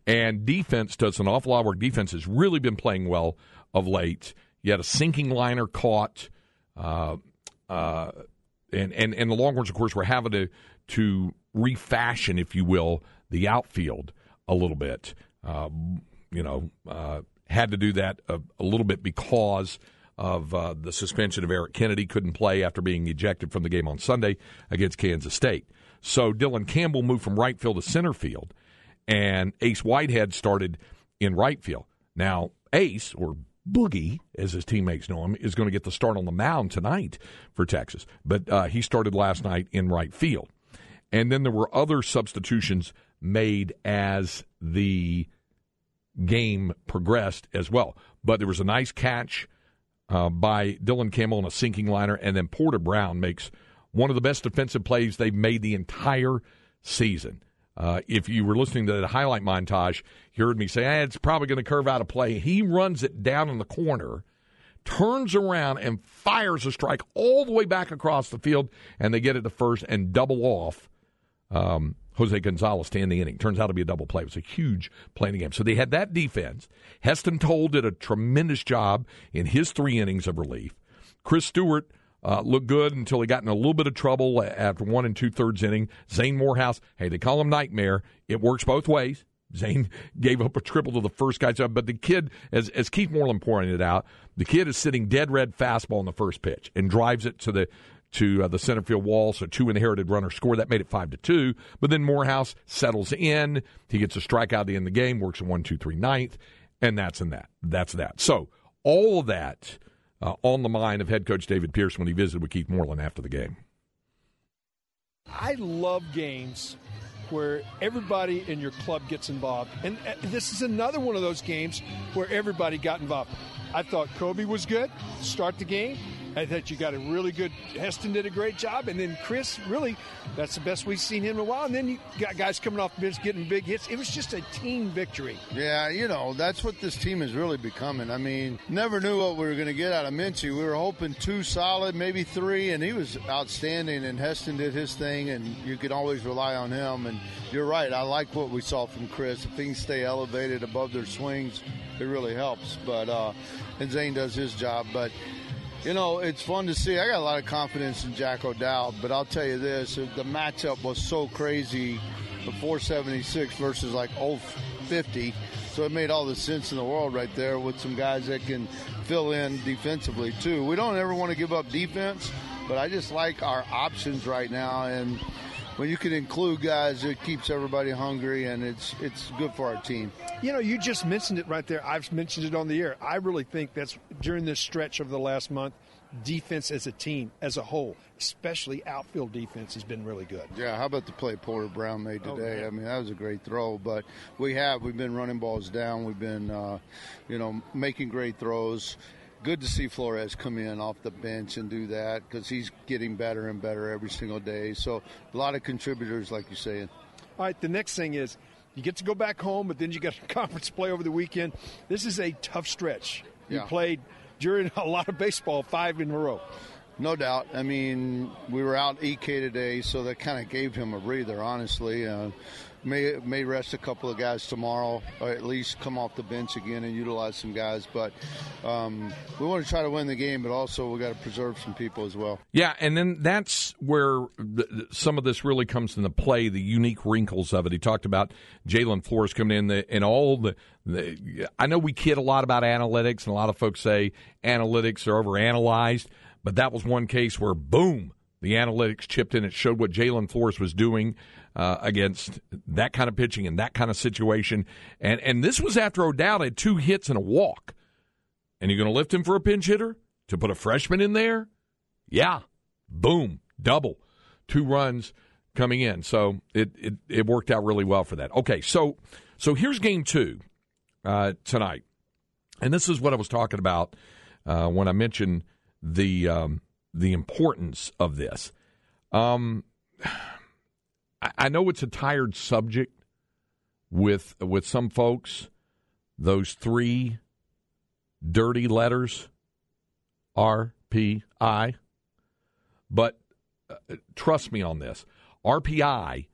and defense does an awful lot of work. Defense has really been playing well of late. You had a sinking liner caught, uh, uh, and, and, and the Longhorns, of course, were having to, to refashion, if you will, the outfield a little bit. Uh, you know, uh, had to do that a, a little bit because of uh, the suspension of Eric Kennedy, couldn't play after being ejected from the game on Sunday against Kansas State. So Dylan Campbell moved from right field to center field, and Ace Whitehead started in right field. Now, Ace, or Boogie, as his teammates know him, is going to get the start on the mound tonight for Texas. But uh, he started last night in right field. And then there were other substitutions made as the game progressed as well. But there was a nice catch uh, by Dylan Campbell in a sinking liner, and then Porter Brown makes one of the best defensive plays they've made the entire season. Uh, if you were listening to the highlight montage, you heard me say, ah, it's probably going to curve out a play. He runs it down in the corner, turns around, and fires a strike all the way back across the field, and they get it to first and double off um, Jose Gonzalez to end the inning. Turns out to be a double play. It was a huge play in the game. So they had that defense. Heston Tole did a tremendous job in his three innings of relief. Chris Stuart uh, looked good until he got in a little bit of trouble after one and two thirds inning. Zane Morehouse, hey, they call him Nightmare. It works both ways. Zane gave up a triple to the first guy, but the kid, as as Keith Moreland pointed out, the kid is sitting dead red fastball on the first pitch and drives it to the to uh, the center field wall. So two inherited runners score. That made it five to two. But then Morehouse settles in. He gets a strikeout at the end of the game. Works a one, two, three ninth, and that's in that. That's that. So all of that uh, on the mind of head coach David Pierce when he visited with Keith Moreland after the game. I love games where everybody in your club gets involved. And uh, this is another one of those games where everybody got involved. I thought Kobe was good, start the game. I thought you got a really good. Heston did a great job, and then Chris really, that's the best we've seen him in a while. And then you got guys coming off bench getting big hits. It was just a team victory. Yeah, you know that's what this team is really becoming. I mean, never knew what we were going to get out of Minchey. We were hoping two solid, maybe three, and he was outstanding. And Heston did his thing, and you could always rely on him. And you're right. I like what we saw from Chris. If things stay elevated above their swings, it really helps. But uh, and Zane does his job, but you know, it's fun to see. I got a lot of confidence in Jack O'Dowd, but I'll tell you this: the matchup was so crazy, the 476 versus like 050. So it made all the sense in the world right there with some guys that can fill in defensively too. We don't ever want to give up defense, but I just like our options right now and when you can include guys, it keeps everybody hungry, and it's it's good for our team. You know, you just mentioned it right there. I've mentioned it on the air. I really think that's during this stretch of the last month, defense as a team, as a whole, especially outfield defense, has been really good. Yeah, how about the play Porter Brown made oh, today? Oh, I mean, that was a great throw. But we have we've been running balls down. We've been, uh, you know, making great throws good to see Flores come in off the bench and do that because he's getting better and better every single day. So a lot of contributors, like you're saying. All right, the next thing is you get to go back home, but then you got conference play over the weekend. This is a tough stretch. You yeah. played during a lot of baseball five in a row. No doubt. I mean, we were out EK today, so that kind of gave him a breather, honestly. Uh, may may rest a couple of guys tomorrow, or at least come off the bench again and utilize some guys. But um, we want to try to win the game, but also we got to preserve some people as well. Yeah, and then that's where the, some of this really comes into play. The unique wrinkles of it. He talked about Jalin Flores coming in the, and all the, the. I know we kid a lot about analytics, and a lot of folks say analytics are overanalyzed, but that was one case where boom. The analytics chipped in. It showed what Jalin Flores was doing uh, against that kind of pitching and that kind of situation. And and this was after O'Dowd had two hits and a walk. And you're going to lift him for a pinch hitter to put a freshman in there? Yeah, boom, double, two runs coming in. So it it, it worked out really well for that. Okay, so so here's game two uh, tonight, and this is what I was talking about uh, when I mentioned the um, the importance of this. Um, I know it's a tired subject with with some folks. Those three dirty letters, RPI. But uh, trust me on this. RPI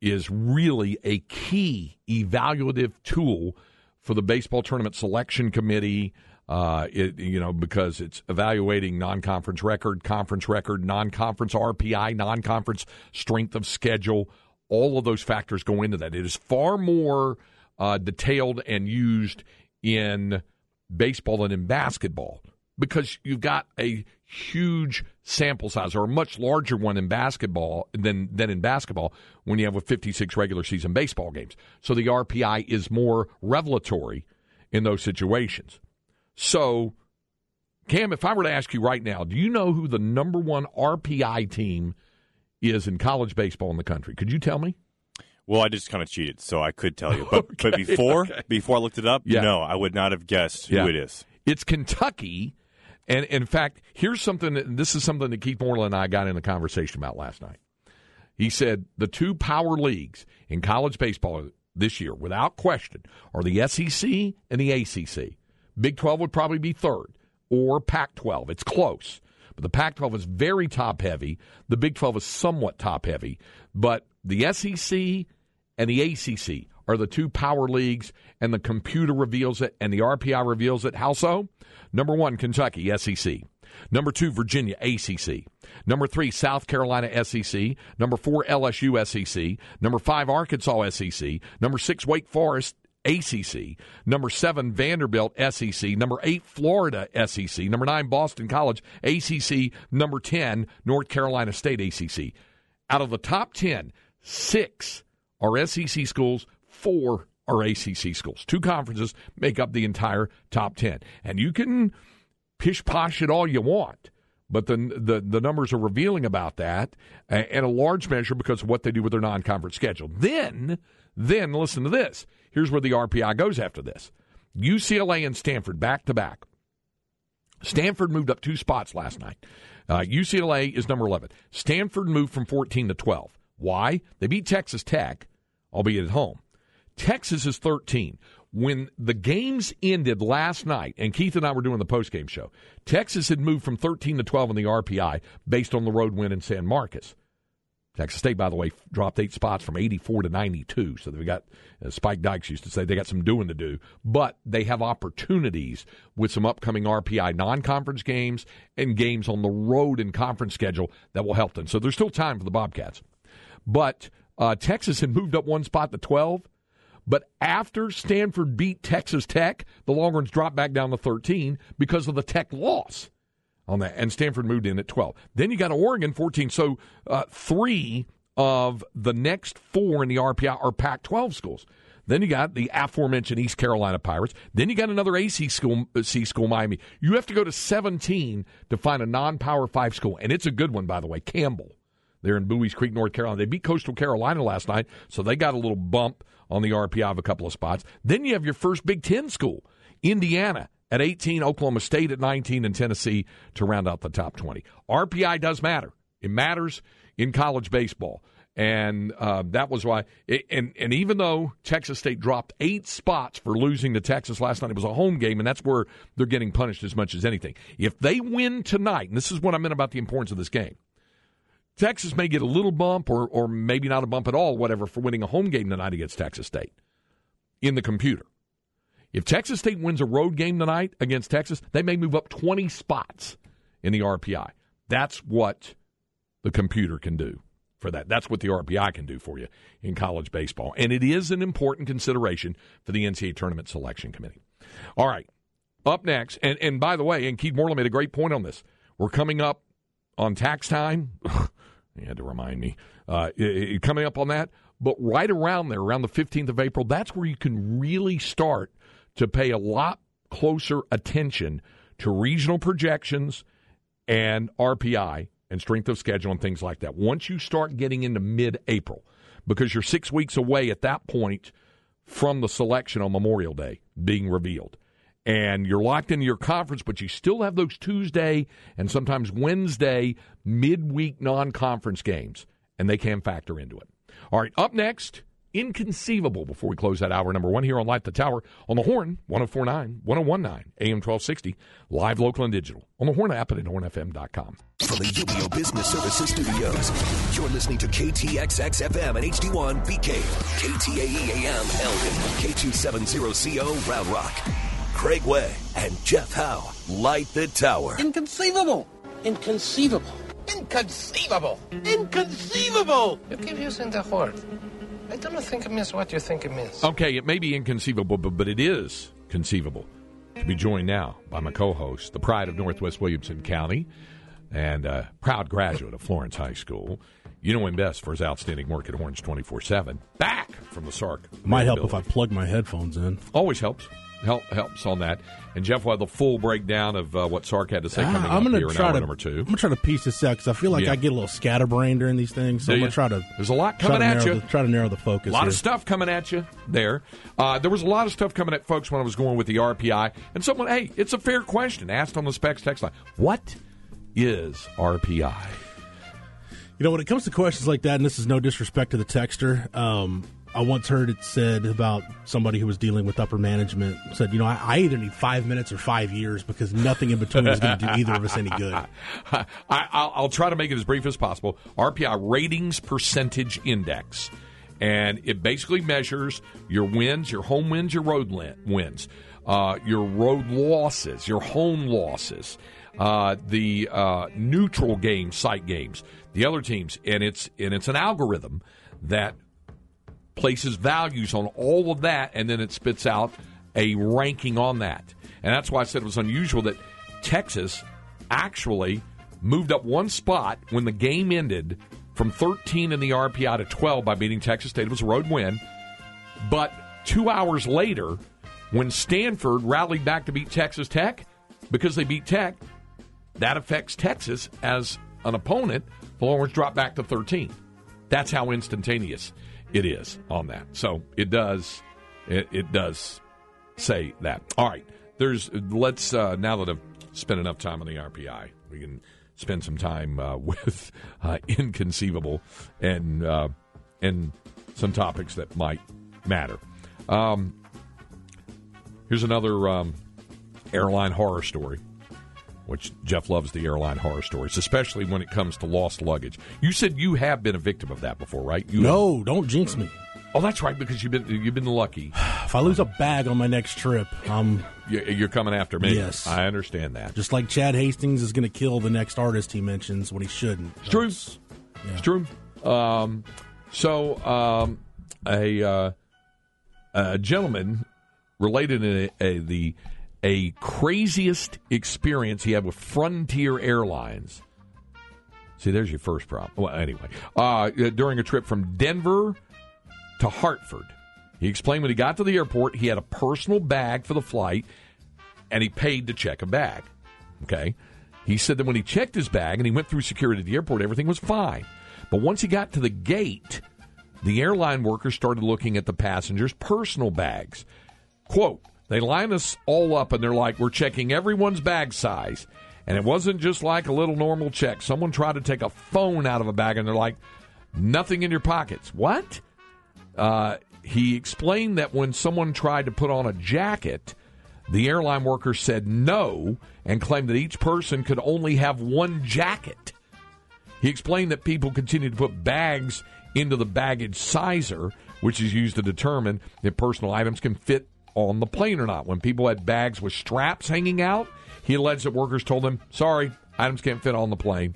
is really a key evaluative tool for the baseball tournament selection committee uh, it, you know, because it's evaluating non-conference record, conference record, non-conference RPI, non-conference strength of schedule. All of those factors go into that. It is far more uh, detailed and used in baseball than in basketball because you've got a huge sample size or a much larger one in basketball than than in basketball when you have a 56 regular season baseball games. So the RPI is more revelatory in those situations. So, Cam, if I were to ask you right now, do you know who the number one RPI team is in college baseball in the country? Could you tell me? Well, I just kind of cheated, so I could tell you. But okay, but before okay. before I looked it up, yeah. no, I would not have guessed who yeah. it is. It's Kentucky. And in fact, here's something that, this is something that Keith Moreland and I got in a conversation about last night. He said the two power leagues in college baseball this year, without question, are the SEC and the ACC. Big 12 would probably be third, or Pac 12. It's close. But the Pac 12 is very top heavy. The Big 12 is somewhat top heavy. But the SEC and the ACC are the two power leagues, and the computer reveals it, and the RPI reveals it. How so? Number one, Kentucky, SEC. Number two, Virginia, ACC. Number three, South Carolina, SEC. Number four, LSU, SEC. Number five, Arkansas, SEC. Number six, Wake Forest, ACC. Number seven, Vanderbilt, SEC. Number eight, Florida, SEC. Number nine, Boston College, ACC. Number 10, North Carolina State, ACC. Out of the top 10, six are SEC schools, four are ACC schools. Two conferences make up the entire top 10. And you can pish posh it all you want. But the, the the numbers are revealing about that, and a large measure because of what they do with their non-conference schedule. Then, then listen to this. Here's where the RPI goes after this: UCLA and Stanford back to back. Stanford moved up two spots last night. Uh, UCLA is number 11. Stanford moved from 14 to 12. Why? They beat Texas Tech, albeit at home. Texas is 13. When the games ended last night, and Keith and I were doing the postgame show, Texas had moved from 13 to 12 in the RPI based on the road win in San Marcos. Texas State, by the way, dropped eight spots from 84 to 92. So they've got, as Spike Dykes used to say, they got some doing to do. But they have opportunities with some upcoming RPI non conference games and games on the road and conference schedule that will help them. So there's still time for the Bobcats. But uh, Texas had moved up one spot to 12. But after Stanford beat Texas Tech, the Longhorns dropped back down to 13 because of the Tech loss on that. And Stanford moved in at 12. Then you got Oregon 14. So uh, three of the next four in the RPI are Pac 12 schools. Then you got the aforementioned East Carolina Pirates. Then you got another AC school, C school, Miami. You have to go to 17 to find a non Power 5 school. And it's a good one, by the way, Campbell. They're in Buies Creek, North Carolina. They beat Coastal Carolina last night, so they got a little bump on the RPI of a couple of spots. Then you have your first Big Ten school, Indiana at 18, Oklahoma State at 19, and Tennessee to round out the top 20. RPI does matter. It matters in college baseball. And uh, that was why. It, and, and even though Texas State dropped eight spots for losing to Texas last night, it was a home game, and that's where they're getting punished as much as anything. If they win tonight, and this is what I meant about the importance of this game, Texas may get a little bump or, or maybe not a bump at all, whatever, for winning a home game tonight against Texas State in the computer. If Texas State wins a road game tonight against Texas, they may move up 20 spots in the RPI. That's what the computer can do for that. That's what the RPI can do for you in college baseball. And it is an important consideration for the NCAA Tournament Selection Committee. All right. Up next, and, and by the way, and Keith Moreland made a great point on this. We're coming up on tax time. you had to remind me. Uh, coming up on that. But right around there, around the 15th of April, that's where you can really start – to pay a lot closer attention to regional projections and RPI and strength of schedule and things like that. Once you start getting into mid April, because you're six weeks away at that point from the selection on Memorial Day being revealed. And you're locked into your conference, but you still have those Tuesday and sometimes Wednesday midweek non conference games, and they can factor into it. All right, up next inconceivable before we close that hour number one here on Light the Tower on the Horn, 1049, 1019, AM 1260, live local and digital on the Horn app and at hornfm.com. From the UBEO Business Services Studios, you're listening to KTXX FM and HD1 BK, KTAE AM Elgin, K270CO Round Rock. Craig Way and Jeff Howe light the tower. Inconceivable! Inconceivable! Inconceivable! Inconceivable! You keep using the word. I don't think it means what you think it means. Okay, it may be inconceivable, but, but it is conceivable to be joined now by my co-host, the pride of Northwest Williamson County, and a proud graduate of Florence High School. You know him best for his outstanding work at Horns 24-7. Back from the Sark. Might help if I plug my headphones in. Always helps help, helps on that. And Jeff will have the full breakdown of uh, what Sark had to say coming I'm gonna up here try in to, number two. I'm going to try to piece this out because I feel like Yeah. I get a little scatterbrained during these things. So I'm going to try to. There's a lot coming at you. The, try to narrow the focus. A lot here. of stuff coming at you there. Uh, there was a lot of stuff coming at folks when I was going with the RPI. And someone, hey, it's a fair question asked on the specs text line. What is RPI? You know, when it comes to questions like that, and this is no disrespect to the texter, um, I once heard it said about somebody who was dealing with upper management said, you know, I, I either need five minutes or five years because nothing in between is going to do either of us any good. I, I'll, I'll try to make it as brief as possible. RPI ratings percentage index, and it basically measures your wins, your home wins, your road wins, uh, your road losses, your home losses, uh, the uh, neutral game site games, the other teams, and it's and it's an algorithm that places values on all of that, and then it spits out a ranking on that. And that's why I said it was unusual that Texas actually moved up one spot when the game ended from 13 in the RPI to 12 by beating Texas State. It was a road win. But two hours later, when Stanford rallied back to beat Texas Tech, because they beat Tech, that affects Texas as an opponent. The Longhorns drop back to 13. That's how instantaneous it is on that. So it does, it, it does say that. All right, there's let's uh, now that I've spent enough time on the RPI, we can spend some time uh, with uh, inconceivable and uh, and some topics that might matter. Um, here's another um, airline horror story which Jeff loves the airline horror stories, especially when it comes to lost luggage. You said you have been a victim of that before, right? You no, don't jinx me. Oh, that's right, because you've been you've been lucky. if I lose a bag on my next trip, um, you're coming after me. Yes, I understand that. Just like Chad Hastings is going to kill the next artist he mentions when he shouldn't. It's true. Yeah. It's true. Um, so, um, a uh, a gentleman related in a, a, the a craziest experience he had with Frontier Airlines. See, there's your first problem. Well, anyway, uh, during a trip from Denver to Hartford, he explained when he got to the airport, he had a personal bag for the flight, and he paid to check a bag. Okay, he said that when he checked his bag and he went through security at the airport, everything was fine. But once he got to the gate, the airline workers started looking at the passengers' personal bags. Quote, they line us all up and they're like, we're checking everyone's bag size. And it wasn't just like a little normal check. Someone tried to take a phone out of a bag and they're like, nothing in your pockets. What? Uh, he explained that when someone tried to put on a jacket, the airline worker said no and claimed that each person could only have one jacket. He explained that people continued to put bags into the baggage sizer, which is used to determine if personal items can fit on the plane or not. When people had bags with straps hanging out, he alleged that workers told him, sorry, items can't fit on the plane.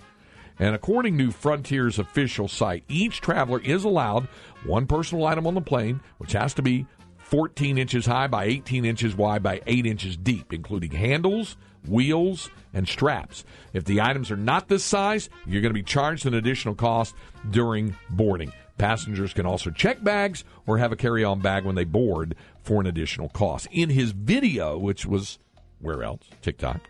And according to Frontier's official site, each traveler is allowed one personal item on the plane, which has to be 14 inches high by 18 inches wide by 8 inches deep, including handles, wheels, and straps. If the items are not this size, you're going to be charged an additional cost during boarding. Passengers can also check bags or have a carry on bag when they board for an additional cost. In his video, which was where else? TikTok.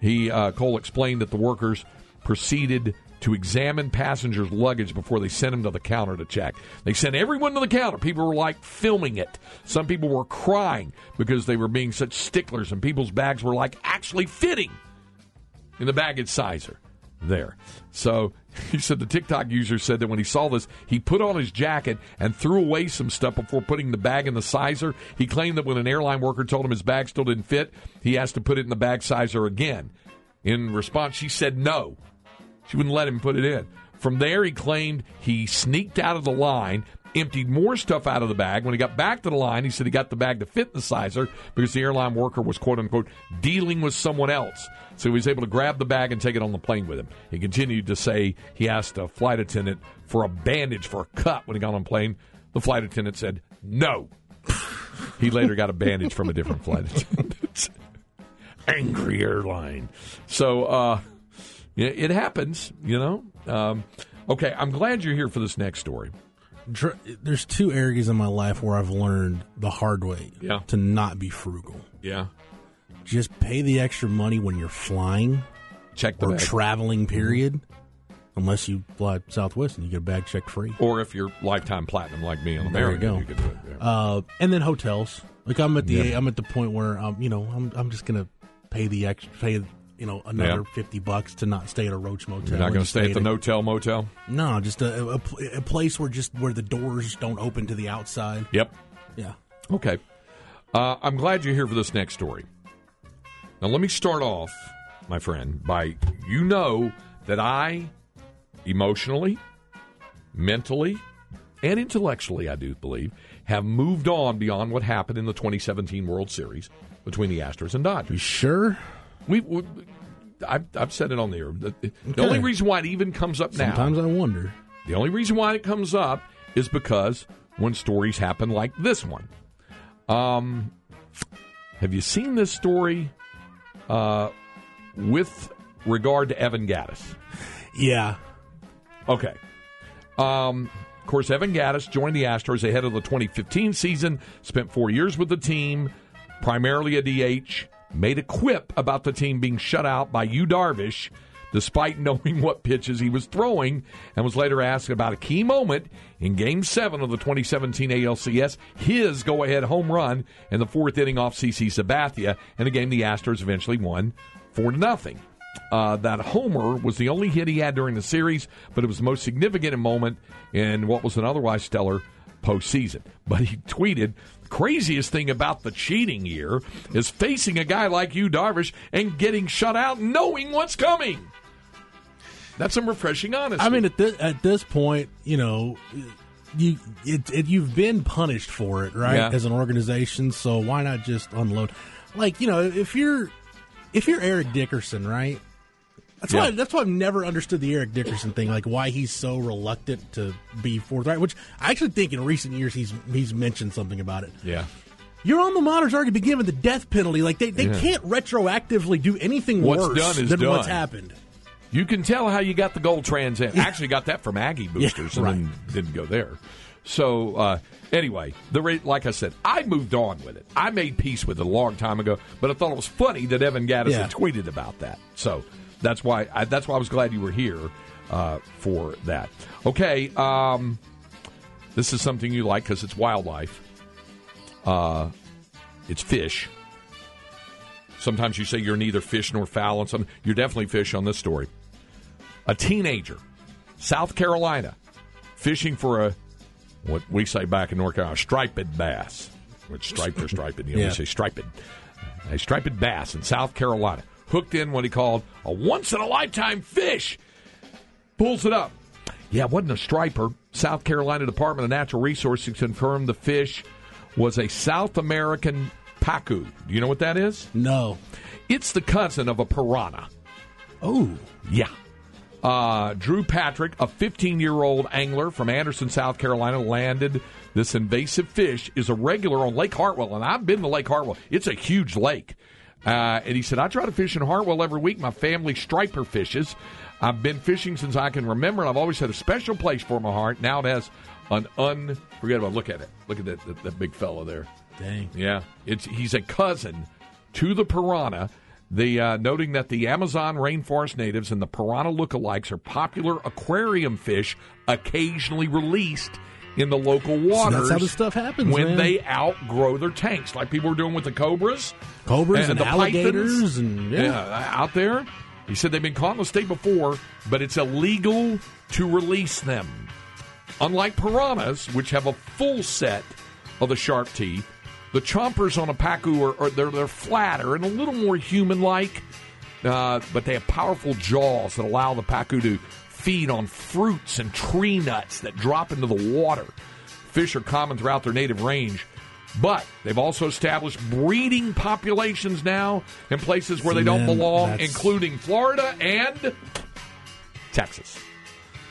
He uh, Cole explained that the workers proceeded to examine passengers' luggage before they sent them to the counter to check. They sent everyone to the counter. People were like filming it. Some people were crying because they were being such sticklers, and people's bags were like actually fitting in the baggage sizer there. So he said the TikTok user said that when he saw this, he put on his jacket and threw away some stuff before putting the bag in the sizer. He claimed that when an airline worker told him his bag still didn't fit, he asked to put it in the bag sizer again. In response, she said no. She wouldn't let him put it in. From there, he claimed he sneaked out of the line emptied more stuff out of the bag. When he got back to the line, he said he got the bag to fit the sizer because the airline worker was quote unquote dealing with someone else. So he was able to grab the bag and take it on the plane with him. He continued to say he asked a flight attendant for a bandage for a cut when he got on the plane. The flight attendant said no. he later got a bandage from a different flight attendant. Angry airline. So uh, it happens, you know. Um, okay, I'm glad you're here for this next story there's two areas in my life where I've learned the hard way yeah. to not be frugal. Yeah. Just pay the extra money when you're flying. Check the or bag. traveling period. Unless you fly Southwest and you get a bag checked free. Or if you're lifetime platinum like me on American, there you go. You could do it. Yeah. Uh, and then hotels. Like I'm at the yeah. I'm at the point where um, you know I'm I'm just gonna pay the extra pay you know another yeah. 50 bucks to not stay at a roach motel you're not going to stay at the no-tell motel? No just a, a, a, place where just where the doors don't open to the outside. Yep. Yeah. Okay. Uh, i'm glad you're here for this next story. Now let me start off my friend by you know that i emotionally mentally and intellectually i do believe have moved on beyond what happened in the 2017 world series between the astros and dodgers. You sure we, we I've, I've, said it on the air. The, okay. the, only reason why it even comes up now. Sometimes I wonder. The only reason why it comes up is because when stories happen like this one. Um, have you seen this story uh, with regard to Evan Gattis? Yeah. Okay. Um, of course, Evan Gattis joined the Astros ahead of the 2015 season, spent four years with the team, primarily a DH made a quip about the team being shut out by Yu Darvish despite knowing what pitches he was throwing, and was later asked about a key moment in Game 7 of the 2017 ALCS, his go ahead home run in the fourth inning off CC Sabathia, in a game the Astros eventually won 4 to nothing. Uh, that homer was the only hit he had during the series, but it was the most significant moment in what was an otherwise stellar postseason. But he tweeted, craziest thing about the cheating year is facing a guy like Yu, Darvish, and getting shut out knowing what's coming. That's some refreshing honesty. I mean, at this, at this point, you know, you it, it, you've been punished for it, right? Yeah. As an organization, so why not just unload? Like, you know, if you're if you're Eric Dickerson, right? That's why that's why I've never understood the Eric Dickerson thing, like why he's so reluctant to be forthright. Which I actually think in recent years he's he's mentioned something about it. yeah. Your alma mater's already been given the death penalty. Like they, they Yeah. can't retroactively do anything What's worse done is than done. what's happened. You can tell how you got the gold trans in. Actually, got that from Aggie boosters, right. and didn't go there. So uh, anyway, the rate, like I said, I moved on with it. I made peace with it a long time ago, but I thought it was funny that Evan Gattis Yeah. tweeted about that. So that's why I, that's why I was glad you were here uh, for that. Okay, um, this is something you like because it's wildlife. Uh, it's fish. Sometimes you say you're neither fish nor fowl, and some you're definitely fish on this story. A teenager, South Carolina, fishing for a what we say back in North Carolina, striped bass, which striped or striped, you know, Yeah. we say striped, a striped bass in South Carolina, hooked in what he called a once in a lifetime fish. Pulls it up. Yeah, it wasn't a striper. South Carolina Department of Natural Resources confirmed the fish was a South American pacu. Do you know what that is? No. It's the cousin of a piranha. Oh. Yeah. Uh, Drew Patrick, a 15 year old angler from Anderson, South Carolina, landed this invasive fish, is a regular on Lake Hartwell. And I've been to Lake Hartwell, it's a huge lake. Uh, and he said, I try to fish in Hartwell every week. My family striper fishes. I've been fishing since I can remember, and I've always had a special place for my heart. Now it has an unforgettable. Look at it. Look at that, that, that big fella there. Dang. Yeah, it's he's a cousin to the piranha. The uh, noting that the Amazon rainforest natives and the piranha lookalikes are popular aquarium fish, occasionally released in the local waters. That's how this stuff happens, when man. they outgrow their tanks, like people are doing with the cobras, Cobras and the alligators pythons. and- yeah. out there. He said they've been caught in the state before, but it's illegal to release them. Unlike piranhas, which have a full set of the sharp teeth, the chompers on a pacu are, are they're, they're flatter and a little more human-like, uh, but they have powerful jaws that allow the pacu to feed on fruits and tree nuts that drop into the water. Fish are common throughout their native range, but they've also established breeding populations now in places where they don't Man, belong, that's- including Florida and Texas.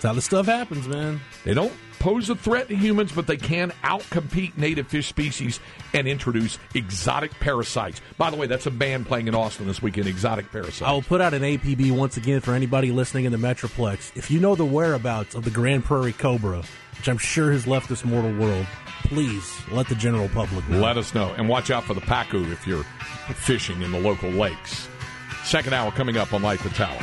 That's how this stuff happens, man. They don't pose a threat to humans, but they can outcompete native fish species and introduce exotic parasites. By the way, that's a band playing in Austin this weekend, Exotic Parasites. I will put out an APB once again for anybody listening in the Metroplex. If you know the whereabouts of the Grand Prairie Cobra, which I'm sure has left this mortal world, please let the general public know. Let us know. And watch out for the pacu if you're fishing in the local lakes. Second hour coming up on Light the Tower.